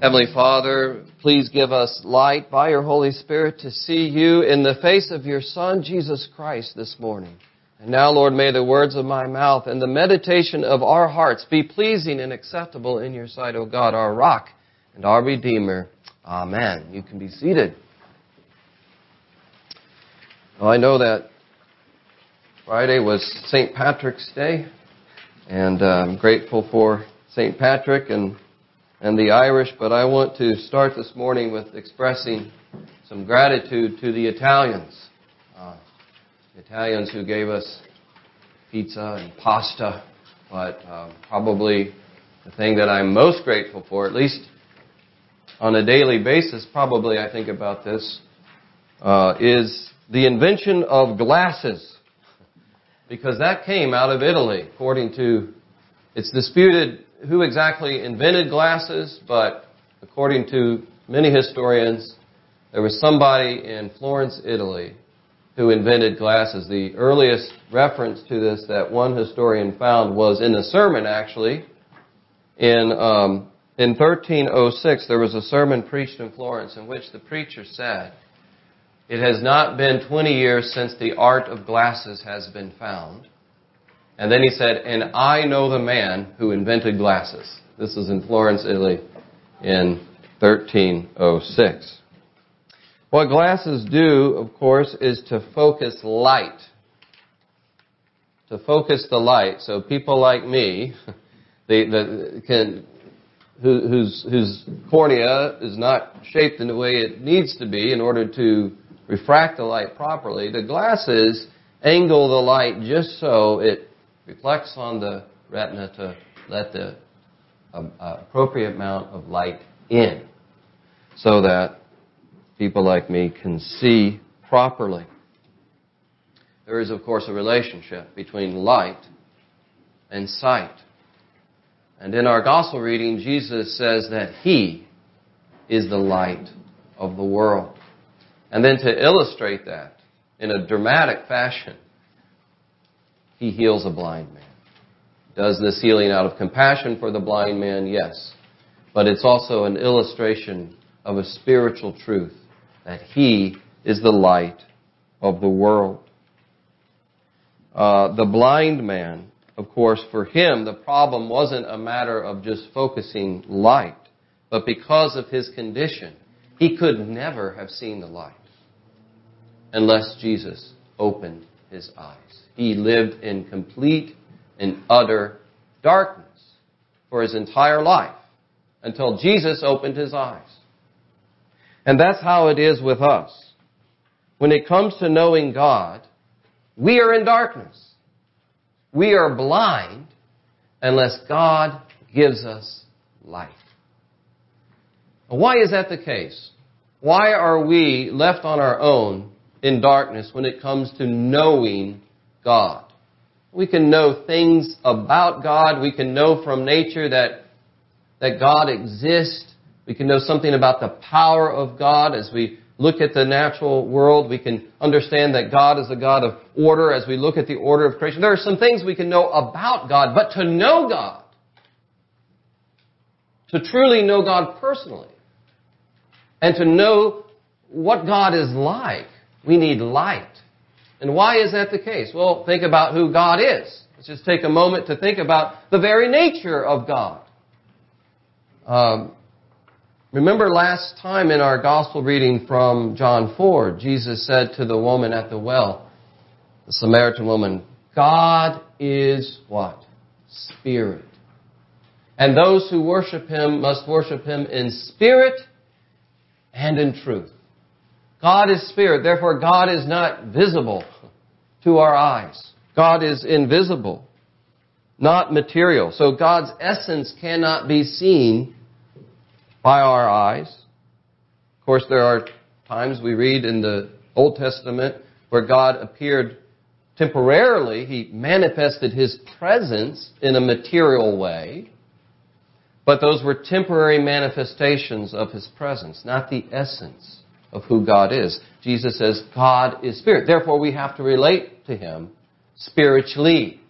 Heavenly Father, please give us light by your Holy Spirit to see you in the face of your Son, Jesus Christ, this morning. And now, Lord, may the words of my mouth and the meditation of our hearts be pleasing and acceptable in your sight, O God, our rock and our Redeemer. Amen. You can be seated. Well, I know that Friday was St. Patrick's Day, and uh, I'm grateful for St. Patrick and, and the Irish, but I want to start this morning with expressing some gratitude to the Italians. Uh, Italians who gave us pizza and pasta, but uh, probably the thing that I'm most grateful for, at least on a daily basis, probably I think about this, uh, is the invention of glasses. Because that came out of Italy, according to, it's disputed who exactly invented glasses, but according to many historians, there was somebody in Florence, Italy, who invented glasses. The earliest reference to this that one historian found was in a sermon, actually, in um, in 1306, there was a sermon preached in Florence in which the preacher said, It has not been 20 years since the art of glasses has been found. And then he said, And I know the man who invented glasses. This is in Florence, Italy, in 1306. What glasses do, of course, is to focus light. To focus the light. So people like me, they, they can whose, whose cornea is not shaped in the way it needs to be in order to refract the light properly, the glasses angle the light just so it reflects on the retina to let the uh, appropriate amount of light in so that people like me can see properly. There is, of course, a relationship between light and sight. And in our gospel reading, Jesus says that He is the light of the world. And then to illustrate that in a dramatic fashion, He heals a blind man. Does this healing out of compassion for the blind man? Yes. But it's also an illustration of a spiritual truth that He is the light of the world. Uh, the blind man of course, for him, the problem wasn't a matter of just focusing light, but because of his condition, he could never have seen the light unless Jesus opened his eyes. He lived in complete and utter darkness for his entire life until Jesus opened his eyes. And that's how it is with us. When it comes to knowing God, we are in darkness. We are blind unless God gives us light. Why is that the case? Why are we left on our own in darkness when it comes to knowing God? We can know things about God. We can know from nature that, that God exists. We can know something about the power of God as we look at the natural world, we can understand that God is a God of order as we look at the order of creation. There are some things we can know about God, but to know God, to truly know God personally, and to know what God is like, we need light. And why is that the case? Well, think about who God is. Let's just take a moment to think about the very nature of God. Um, Remember last time in our gospel reading from John 4, Jesus said to the woman at the well, the Samaritan woman, God is what? Spirit. And those who worship Him must worship Him in spirit and in truth. God is spirit, therefore God is not visible to our eyes. God is invisible, not material. So God's essence cannot be seen by our eyes. Of course, there are times we read in the Old Testament where God appeared temporarily. He manifested His presence in a material way. But those were temporary manifestations of His presence, not the essence of who God is. Jesus says God is spirit. Therefore, we have to relate to Him spiritually.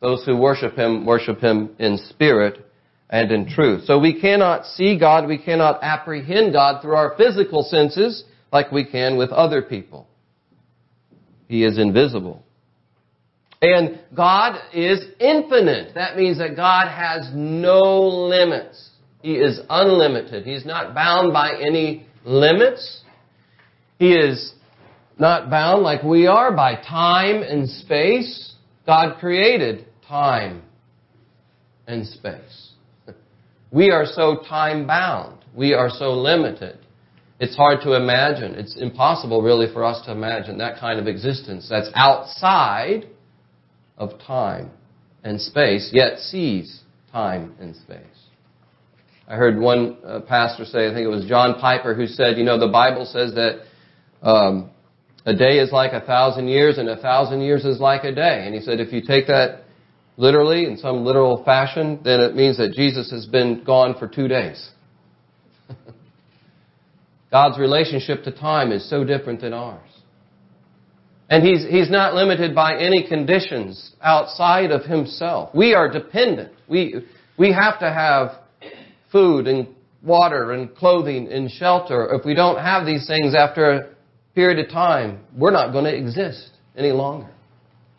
Those who worship Him worship Him in spirit and in truth. So we cannot see God, we cannot apprehend God through our physical senses like we can with other people. He is invisible. And God is infinite. That means that God has no limits. He is unlimited. He's not bound by any limits. He is not bound like we are by time and space. God created time and space. We are so time bound. We are so limited. It's hard to imagine. It's impossible really for us to imagine that kind of existence that's outside of time and space, yet sees time and space. I heard one uh, pastor say, I think it was John Piper, who said, you know, the Bible says that um, a day is like a thousand years and a thousand years is like a day. And he said, if you take that literally, in some literal fashion, then it means that Jesus has been gone for two days. God's relationship to time is so different than ours. And he's, he's not limited by any conditions outside of himself. We are dependent. We, we have to have food and water and clothing and shelter. If we don't have these things after a period of time, we're not going to exist any longer.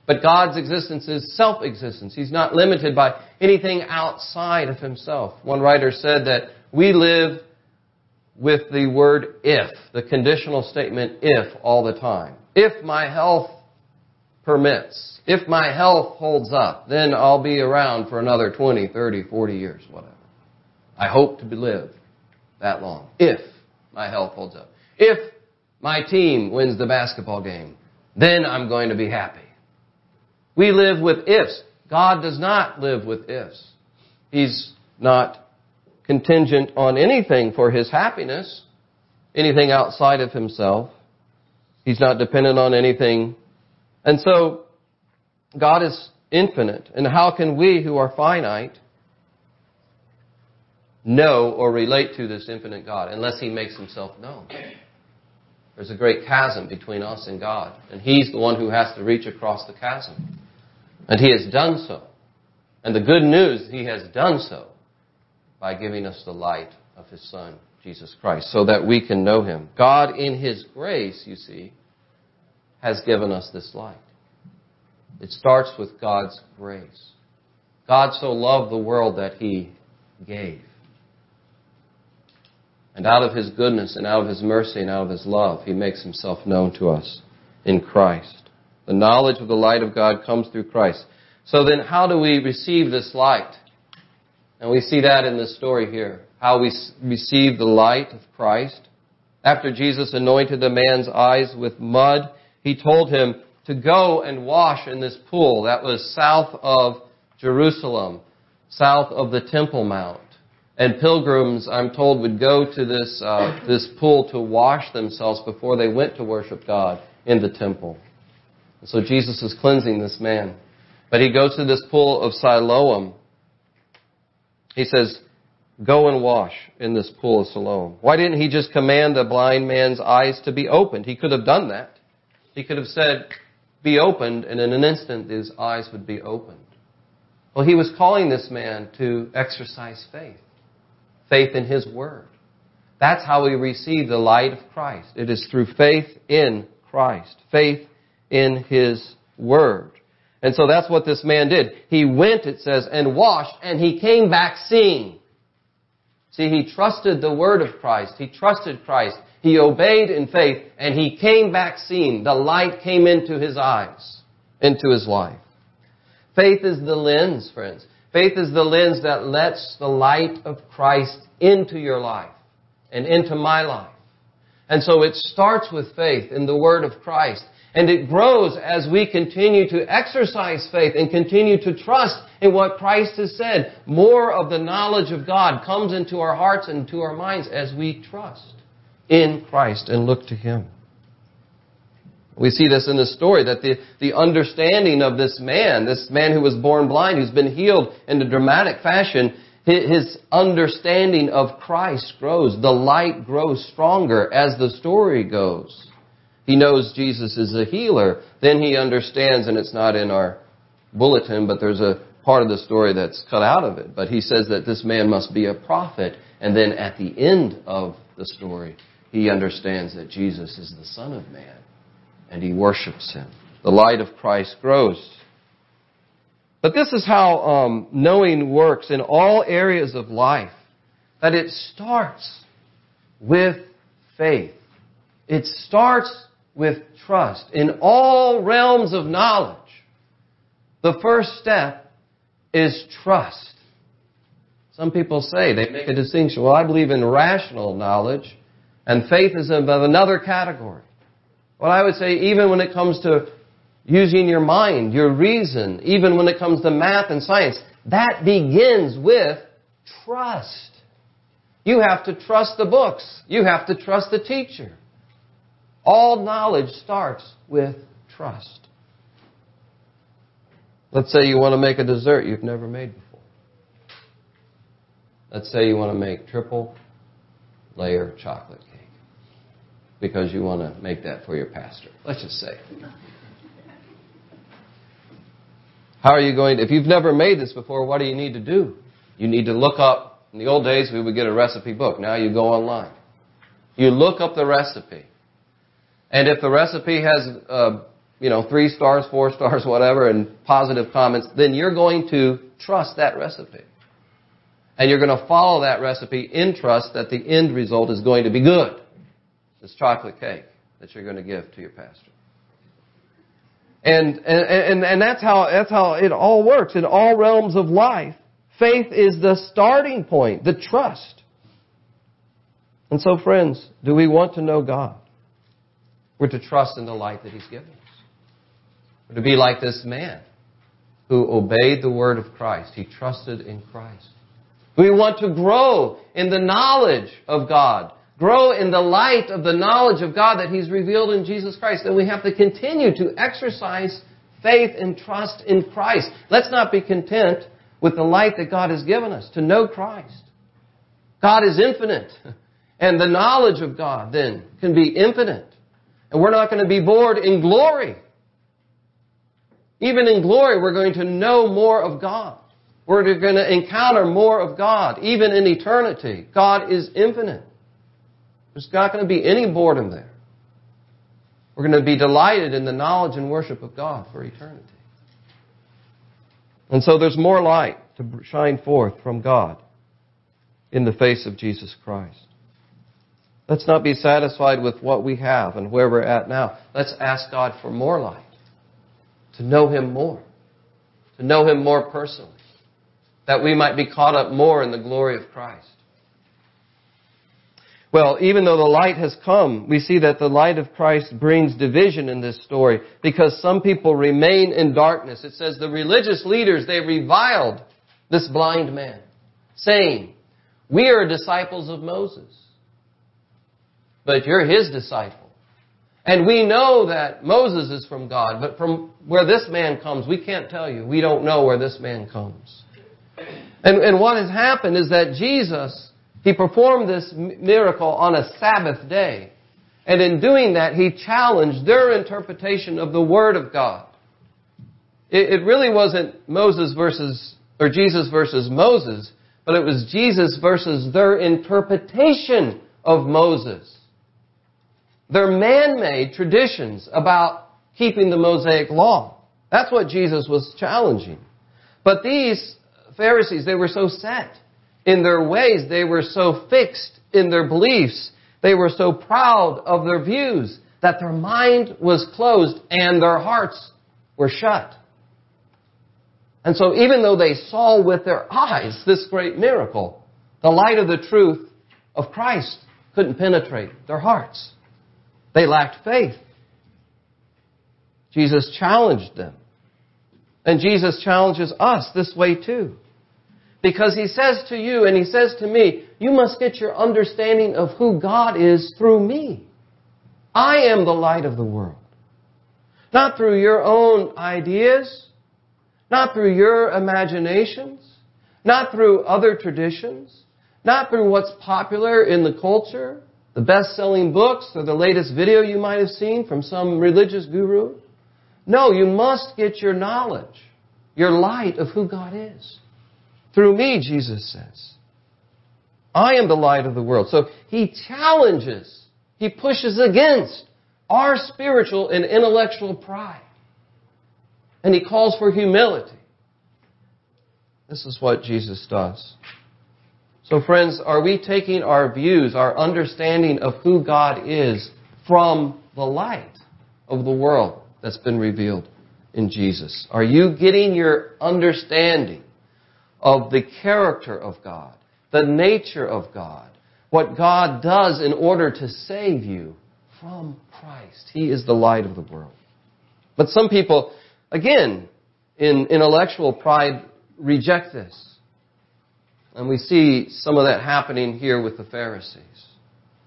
But God's existence is self-existence. He's not limited by anything outside of himself. One writer said that we live with the word if, the conditional statement if all the time. If my health permits, if my health holds up, then I'll be around for another 20, 30, 40 years, whatever. I hope to live that long. If my health holds up. If my team wins the basketball game, then I'm going to be happy. We live with ifs. God does not live with ifs. He's not contingent on anything for his happiness, anything outside of himself. He's not dependent on anything. And so, God is infinite. And how can we who are finite know or relate to this infinite God unless he makes himself known? There's a great chasm between us and God. And he's the one who has to reach across the chasm. And he has done so. And the good news, he has done so by giving us the light of his Son, Jesus Christ, so that we can know him. God, in his grace, you see, has given us this light. It starts with God's grace. God so loved the world that he gave. And out of his goodness and out of his mercy and out of his love, he makes himself known to us in Christ. The knowledge of the light of God comes through Christ. So then, how do we receive this light? And we see that in this story here. How we receive the light of Christ. After Jesus anointed the man's eyes with mud, he told him to go and wash in this pool that was south of Jerusalem, south of the Temple Mount. And pilgrims, I'm told, would go to this, uh, this pool to wash themselves before they went to worship God in the temple. So Jesus is cleansing this man. But he goes to this pool of Siloam. He says, Go and wash in this pool of Siloam. Why didn't he just command the blind man's eyes to be opened? He could have done that. He could have said, Be opened, and in an instant his eyes would be opened. Well, he was calling this man to exercise faith faith in his word. That's how we receive the light of Christ. It is through faith in Christ, faith in his word. And so that's what this man did. He went, it says, and washed, and he came back seeing. See, he trusted the word of Christ. He trusted Christ. He obeyed in faith, and he came back seeing. The light came into his eyes, into his life. Faith is the lens, friends. Faith is the lens that lets the light of Christ into your life and into my life. And so it starts with faith in the Word of Christ. And it grows as we continue to exercise faith and continue to trust in what Christ has said. More of the knowledge of God comes into our hearts and to our minds as we trust in Christ and look to Him. We see this in the story that the, the understanding of this man, this man who was born blind, who's been healed in a dramatic fashion, his understanding of Christ grows. The light grows stronger as the story goes. He knows Jesus is a healer. Then he understands, and it's not in our bulletin, but there's a, part of the story that's cut out of it. But he says that this man must be a prophet. And then at the end of the story, he understands that Jesus is the Son of Man. And he worships him. The light of Christ grows. But this is how um, knowing works in all areas of life. That it starts with faith. It starts with trust. In all realms of knowledge, the first step is trust. Some people say, they make a distinction. Well, I believe in rational knowledge, and faith is of another category. Well, I would say, even when it comes to using your mind, your reason, even when it comes to math and science, that begins with trust. You have to trust the books. You have to trust the teacher. All knowledge starts with trust. Let's say you want to make a dessert you've never made before. Let's say you want to make triple layer chocolate because you want to make that for your pastor. Let's just say. How are you going to, if you've never made this before, what do you need to do? You need to look up, in the old days we would get a recipe book. Now you go online. You look up the recipe. And if the recipe has, uh, you know, three stars, four stars, whatever, and positive comments, then you're going to trust that recipe. And you're going to follow that recipe in trust that the end result is going to be good. This chocolate cake that you're going to give to your pastor. And, and, and, and that's how, that's how it all works in all realms of life. Faith is the starting point, the trust. And so friends, do we want to know God? We're to trust in the light that He's given us. We're to be like this man who obeyed the word of Christ. He trusted in Christ. We want to grow in the knowledge of God, grow in the light of the knowledge of God that He's revealed in Jesus Christ. And we have to continue to exercise faith and trust in Christ. Let's not be content with the light that God has given us to know Christ. God is infinite. And the knowledge of God then can be infinite. And we're not going to be bored in glory. Even in glory, we're going to know more of God. We're going to encounter more of God, even in eternity. God is infinite. There's not going to be any boredom there. We're going to be delighted in the knowledge and worship of God for eternity. And so there's more light to shine forth from God in the face of Jesus Christ. Let's not be satisfied with what we have and where we're at now. Let's ask God for more light, to know Him more, to know Him more personally, that we might be caught up more in the glory of Christ. Well, even though the light has come, we see that the light of Christ brings division in this story because some people remain in darkness. It says the religious leaders, they reviled this blind man, saying, we are disciples of Moses but you're his disciple. And we know that Moses is from God, but from where this man comes, we can't tell you. We don't know where this man comes. And, and what has happened is that Jesus, he performed this miracle on a Sabbath day. And in doing that, he challenged their interpretation of the Word of God. It, it really wasn't Moses versus, or Jesus versus Moses, but it was Jesus versus their interpretation of Moses. They're man-made traditions about keeping the Mosaic law. That's what Jesus was challenging. But these Pharisees, they were so set in their ways. They were so fixed in their beliefs. They were so proud of their views that their mind was closed and their hearts were shut. And so even though they saw with their eyes this great miracle, the light of the truth of Christ couldn't penetrate their hearts. They lacked faith. Jesus challenged them. And Jesus challenges us this way too. Because he says to you and he says to me, you must get your understanding of who God is through me. I am the light of the world. Not through your own ideas, not through your imaginations, not through other traditions, not through what's popular in the culture, the best selling books or the latest video you might have seen from some religious guru. No, you must get your knowledge You're light of who God is. Through me, Jesus says. I am the light of the world. So he challenges, he pushes against our spiritual and intellectual pride. And he calls for humility. This is what Jesus does. So, friends, are we taking our views, our understanding of who God is from the light of the world that's been revealed in Jesus? Are you getting your understanding of the character of God, the nature of God, what God does in order to save you from Christ? He is the light of the world. But some people, again, in intellectual pride, reject this. And we see some of that happening here with the Pharisees.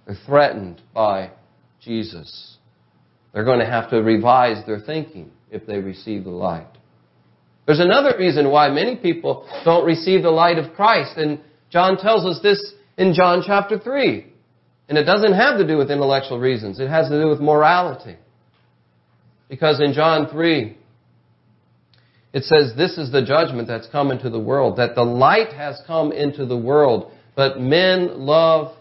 They're threatened by Jesus. They're going to have to revise their thinking if they receive the light. There's another reason why many people don't receive the light of Christ, and John tells us this in John chapter 3. And it doesn't have to do with intellectual reasons, it has to do with morality. Because in John 3, it says, This is the judgment that's come into the world, that the light has come into the world, but men love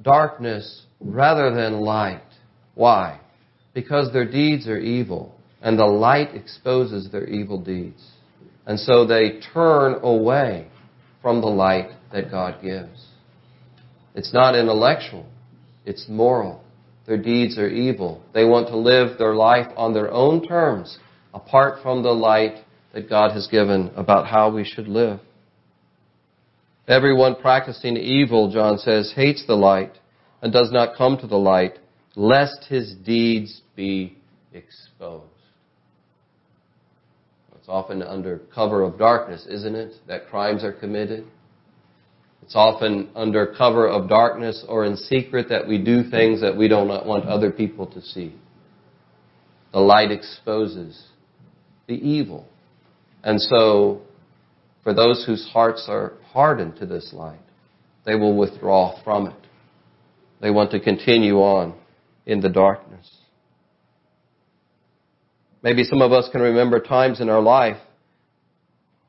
darkness rather than light. Why? Because their deeds are evil and the light exposes their evil deeds. And so they turn away from the light that God gives. It's not intellectual, it's moral. Their deeds are evil. They want to live their life on their own terms, apart from the light that God has given about how we should live. Everyone practicing evil, John says, hates the light and does not come to the light, lest his deeds be exposed. It's often under cover of darkness, isn't it, that crimes are committed? It's often under cover of darkness or in secret that we do things that we don't want other people to see. The light exposes the evil. And so, for those whose hearts are hardened to this light, they will withdraw from it. They want to continue on in the darkness. Maybe some of us can remember times in our life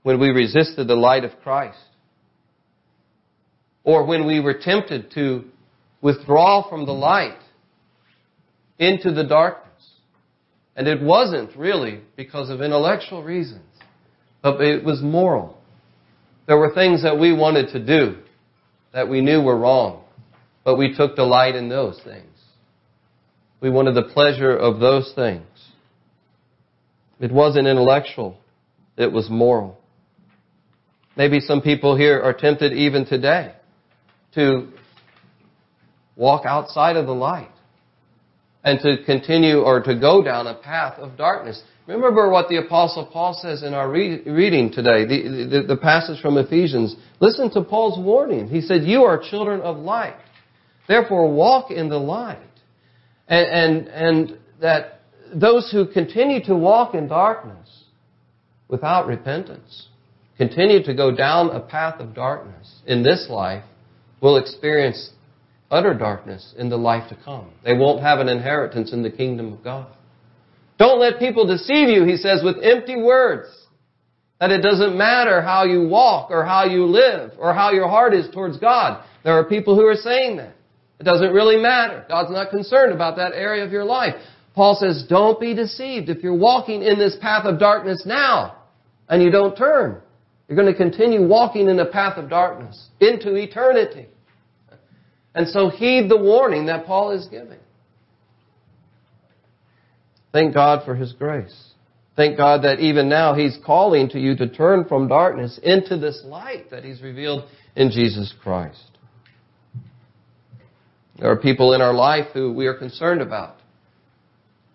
when we resisted the light of Christ. Or when we were tempted to withdraw from the light into the darkness. And it wasn't really because of intellectual reasons, but it was moral. There were things that we wanted to do that we knew were wrong, but we took delight in those things. We wanted the pleasure of those things. It wasn't intellectual, it was moral. Maybe some people here are tempted even today to walk outside of the light and to continue or to go down a path of darkness. Remember what the Apostle Paul says in our reading today, the, the, the passage from Ephesians. Listen to Paul's warning. He said, You are children of light. Therefore, walk in the light. And, and, and that those who continue to walk in darkness without repentance, continue to go down a path of darkness in this life, will experience utter darkness in the life to come. They won't have an inheritance in the kingdom of God. Don't let people deceive you, he says, with empty words. That it doesn't matter how you walk or how you live or how your heart is towards God. There are people who are saying that. It doesn't really matter. God's not concerned about that area of your life. Paul says, don't be deceived. If you're walking in this path of darkness now and you don't turn, you're going to continue walking in the path of darkness into eternity. And so heed the warning that Paul is giving. Thank God for His grace. Thank God that even now He's calling to you to turn from darkness into this light that He's revealed in Jesus Christ. There are people in our life who we are concerned about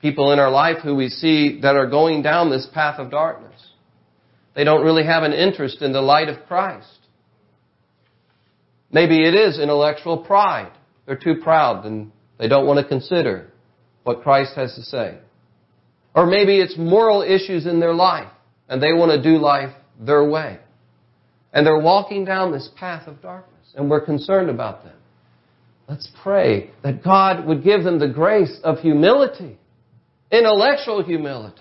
people in our life who we see that are going down this path of darkness. They don't really have an interest in the light of Christ. Maybe it is intellectual pride. They're too proud and they don't want to consider what Christ has to say. Or maybe it's moral issues in their life and they want to do life their way. And they're walking down this path of darkness and we're concerned about them. Let's pray that God would give them the grace of humility intellectual humility,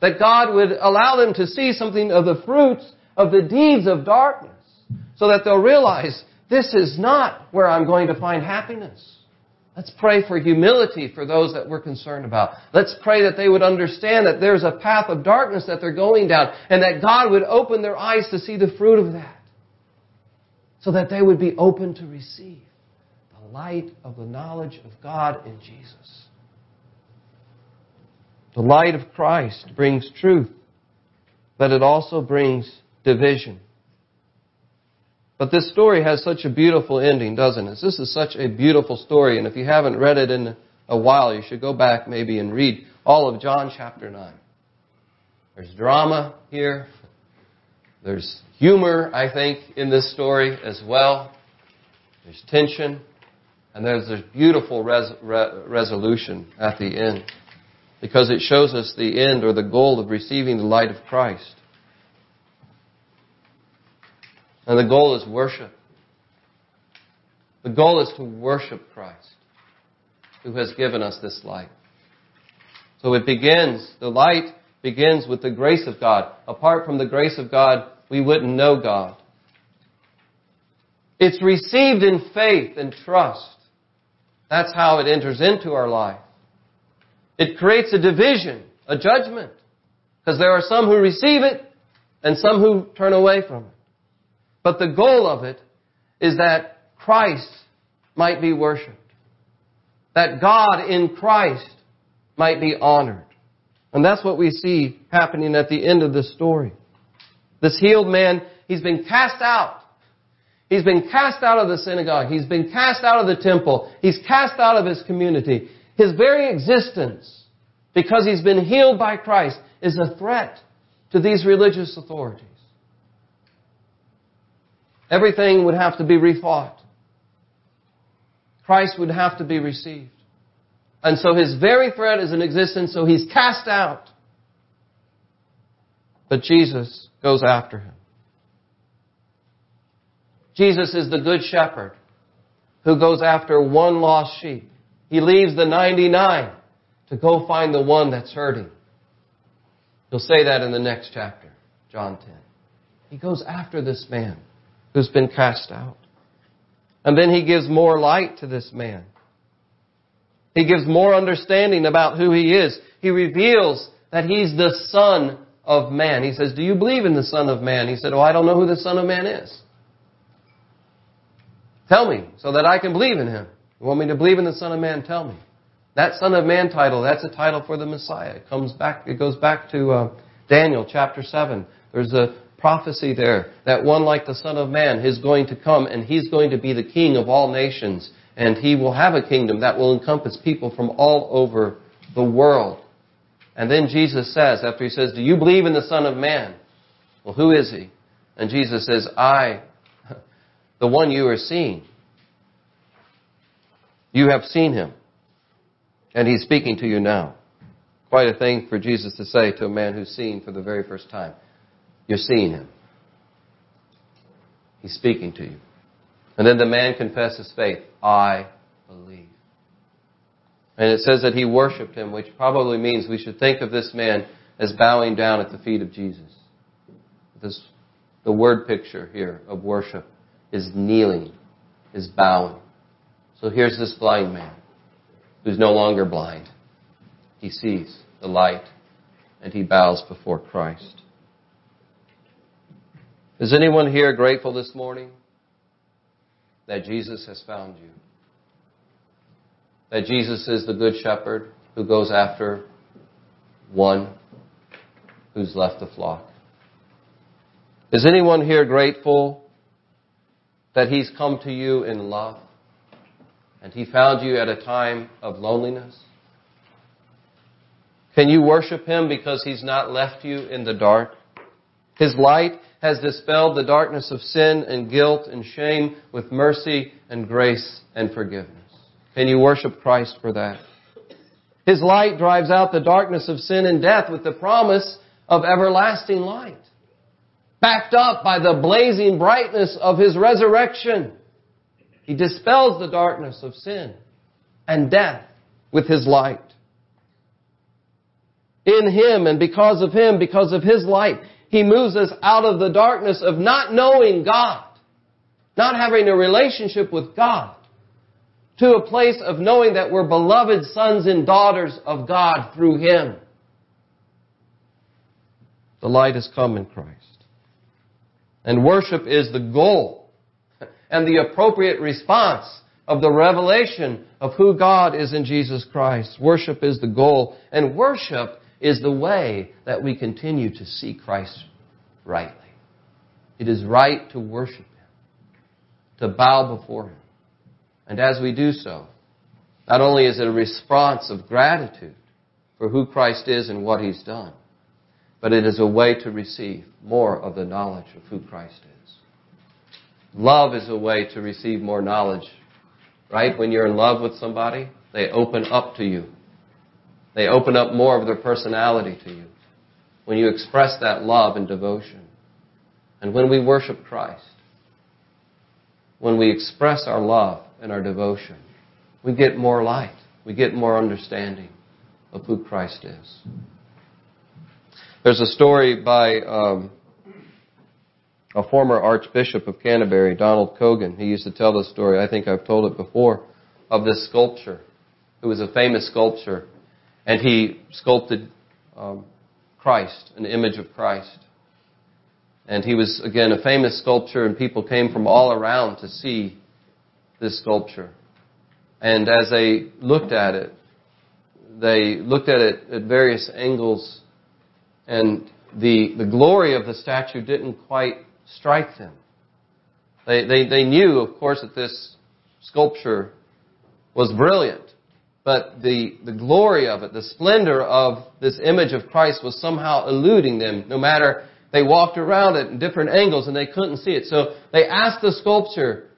That God would allow them to see something of the fruits of the deeds of darkness so that they'll realize this is not where I'm going to find happiness. Let's pray for humility for those that we're concerned about. Let's pray that they would understand that there's a path of darkness that they're going down and that God would open their eyes to see the fruit of that. So that they would be open to receive the light of the knowledge of God in Jesus. The light of Christ brings truth, but it also brings division. But this story has such a beautiful ending, doesn't it? This is such a beautiful story, and if you haven't read it in a while, you should go back maybe and read all of John chapter 9. There's drama here. There's humor, I think, in this story as well. There's tension. And there's this beautiful res- re- resolution at the end. Because it shows us the end or the goal of receiving the light of Christ. And the goal is worship. The goal is to worship Christ, who has given us this light. So it begins, the light begins with the grace of God. Apart from the grace of God, we wouldn't know God. It's received in faith and trust. That's how it enters into our life. It creates a division, a judgment. Because there are some who receive it and some who turn away from it. But the goal of it is that Christ might be worshiped. That God in Christ might be honored. And that's what we see happening at the end of this story. This healed man, he's been cast out. He's been cast out of the synagogue. He's been cast out of the temple. He's cast out of his community. His very existence, because he's been healed by Christ, is a threat to these religious authorities. Everything would have to be rethought. Christ would have to be received. And so his very threat is in existence, so he's cast out. But Jesus goes after him. Jesus is the good shepherd who goes after one lost sheep. He leaves the 99 to go find the one that's hurting. He'll say that in the next chapter, John 10. He goes after this man who's been cast out. And then he gives more light to this man. He gives more understanding about who he is. He reveals that he's the Son of Man. He says, Do you believe in the Son of Man? He said, Oh, I don't know who the Son of Man is. Tell me so that I can believe in him. You want me to believe in the Son of Man? Tell me. That Son of Man title, that's a title for the Messiah. It comes back, it goes back to uh, Daniel chapter 7. There's a prophecy there that one like the Son of Man is going to come and he's going to be the king of all nations and he will have a kingdom that will encompass people from all over the world. And then Jesus says, after he says, Do you believe in the Son of Man? Well, who is he? And Jesus says, I, the one you are seeing. You have seen him. And he's speaking to you now. Quite a thing for Jesus to say to a man who's seen for the very first time. You're seeing him. He's speaking to you. And then the man confesses faith. I believe. And it says that he worshiped him, which probably means we should think of this man as bowing down at the feet of Jesus. This, the word picture here of worship is kneeling, is bowing. So here's this blind man who's no longer blind. He sees the light and he bows before Christ. Is anyone here grateful this morning that Jesus has found you? That Jesus is the good shepherd who goes after one who's left the flock? Is anyone here grateful that he's come to you in love and he found you at a time of loneliness? Can you worship him because he's not left you in the dark? His light has dispelled the darkness of sin and guilt and shame with mercy and grace and forgiveness. Can you worship Christ for that? His light drives out the darkness of sin and death with the promise of everlasting light, backed up by the blazing brightness of His resurrection. He dispels the darkness of sin and death with His light. in Him and because of Him, because of His light, He moves us out of the darkness of not knowing God, not having a relationship with God, to a place of knowing that we're beloved sons and daughters of God through Him. The light has come in Christ. And worship is the goal and the appropriate response of the revelation of who God is in Jesus Christ. Worship is the goal, and worship is the way that we continue to see Christ rightly. It is right to worship Him, to bow before Him. And as we do so, not only is it a response of gratitude for who Christ is and what He's done, but it is a way to receive more of the knowledge of who Christ is. Love is a way to receive more knowledge right? When you're in love with somebody, they open up to you. They open up more of their personality to you. When you express that love and devotion. And when we worship Christ, when we express our love and our devotion, we get more light. We get more understanding of who Christ is. There's a story by um, a former Archbishop of Canterbury, Donald Coggan. He used to tell this story. I think I've told it before of this sculpture, who was a famous sculptor, and he sculpted um, Christ, an image of Christ. And he was again a famous sculptor, and people came from all around to see this sculpture. And as they looked at it, they looked at it at various angles, and the the glory of the statue didn't quite strike them. They, they, they knew, of course, that this sculpture was brilliant, but the, the glory of it, the splendor of this image of Christ was somehow eluding them, no matter they walked around it in different angles and they couldn't see it. So they asked the sculptor,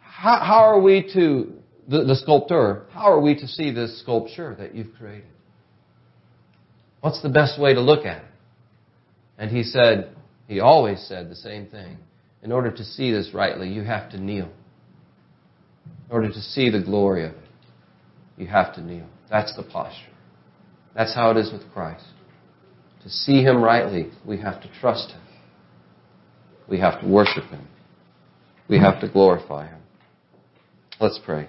how, how are we to, the, the sculptor, how are we to see this sculpture that you've created? What's the best way to look at it? And he said, he always said the same thing. In order to see this rightly, you have to kneel. In order to see the glory of it, you have to kneel. That's the posture. That's how it is with Christ. To see Him rightly, we have to trust Him. We have to worship Him. We have to glorify Him. Let's pray.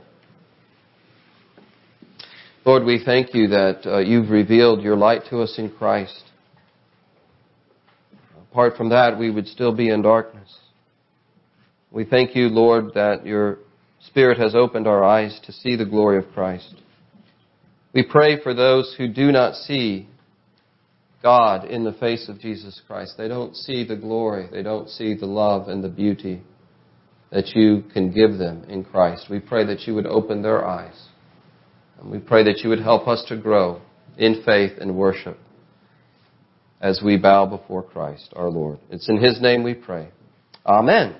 Lord, we thank you that uh, you've revealed your light to us in Christ. Apart from that, we would still be in darkness. We thank you, Lord, that your Spirit has opened our eyes to see the glory of Christ. We pray for those who do not see God in the face of Jesus Christ. They don't see the glory. They don't see the love and the beauty that you can give them in Christ. We pray that you would open their eyes. And we pray that you would help us to grow in faith and worship as we bow before Christ our Lord. It's in His name we pray. Amen.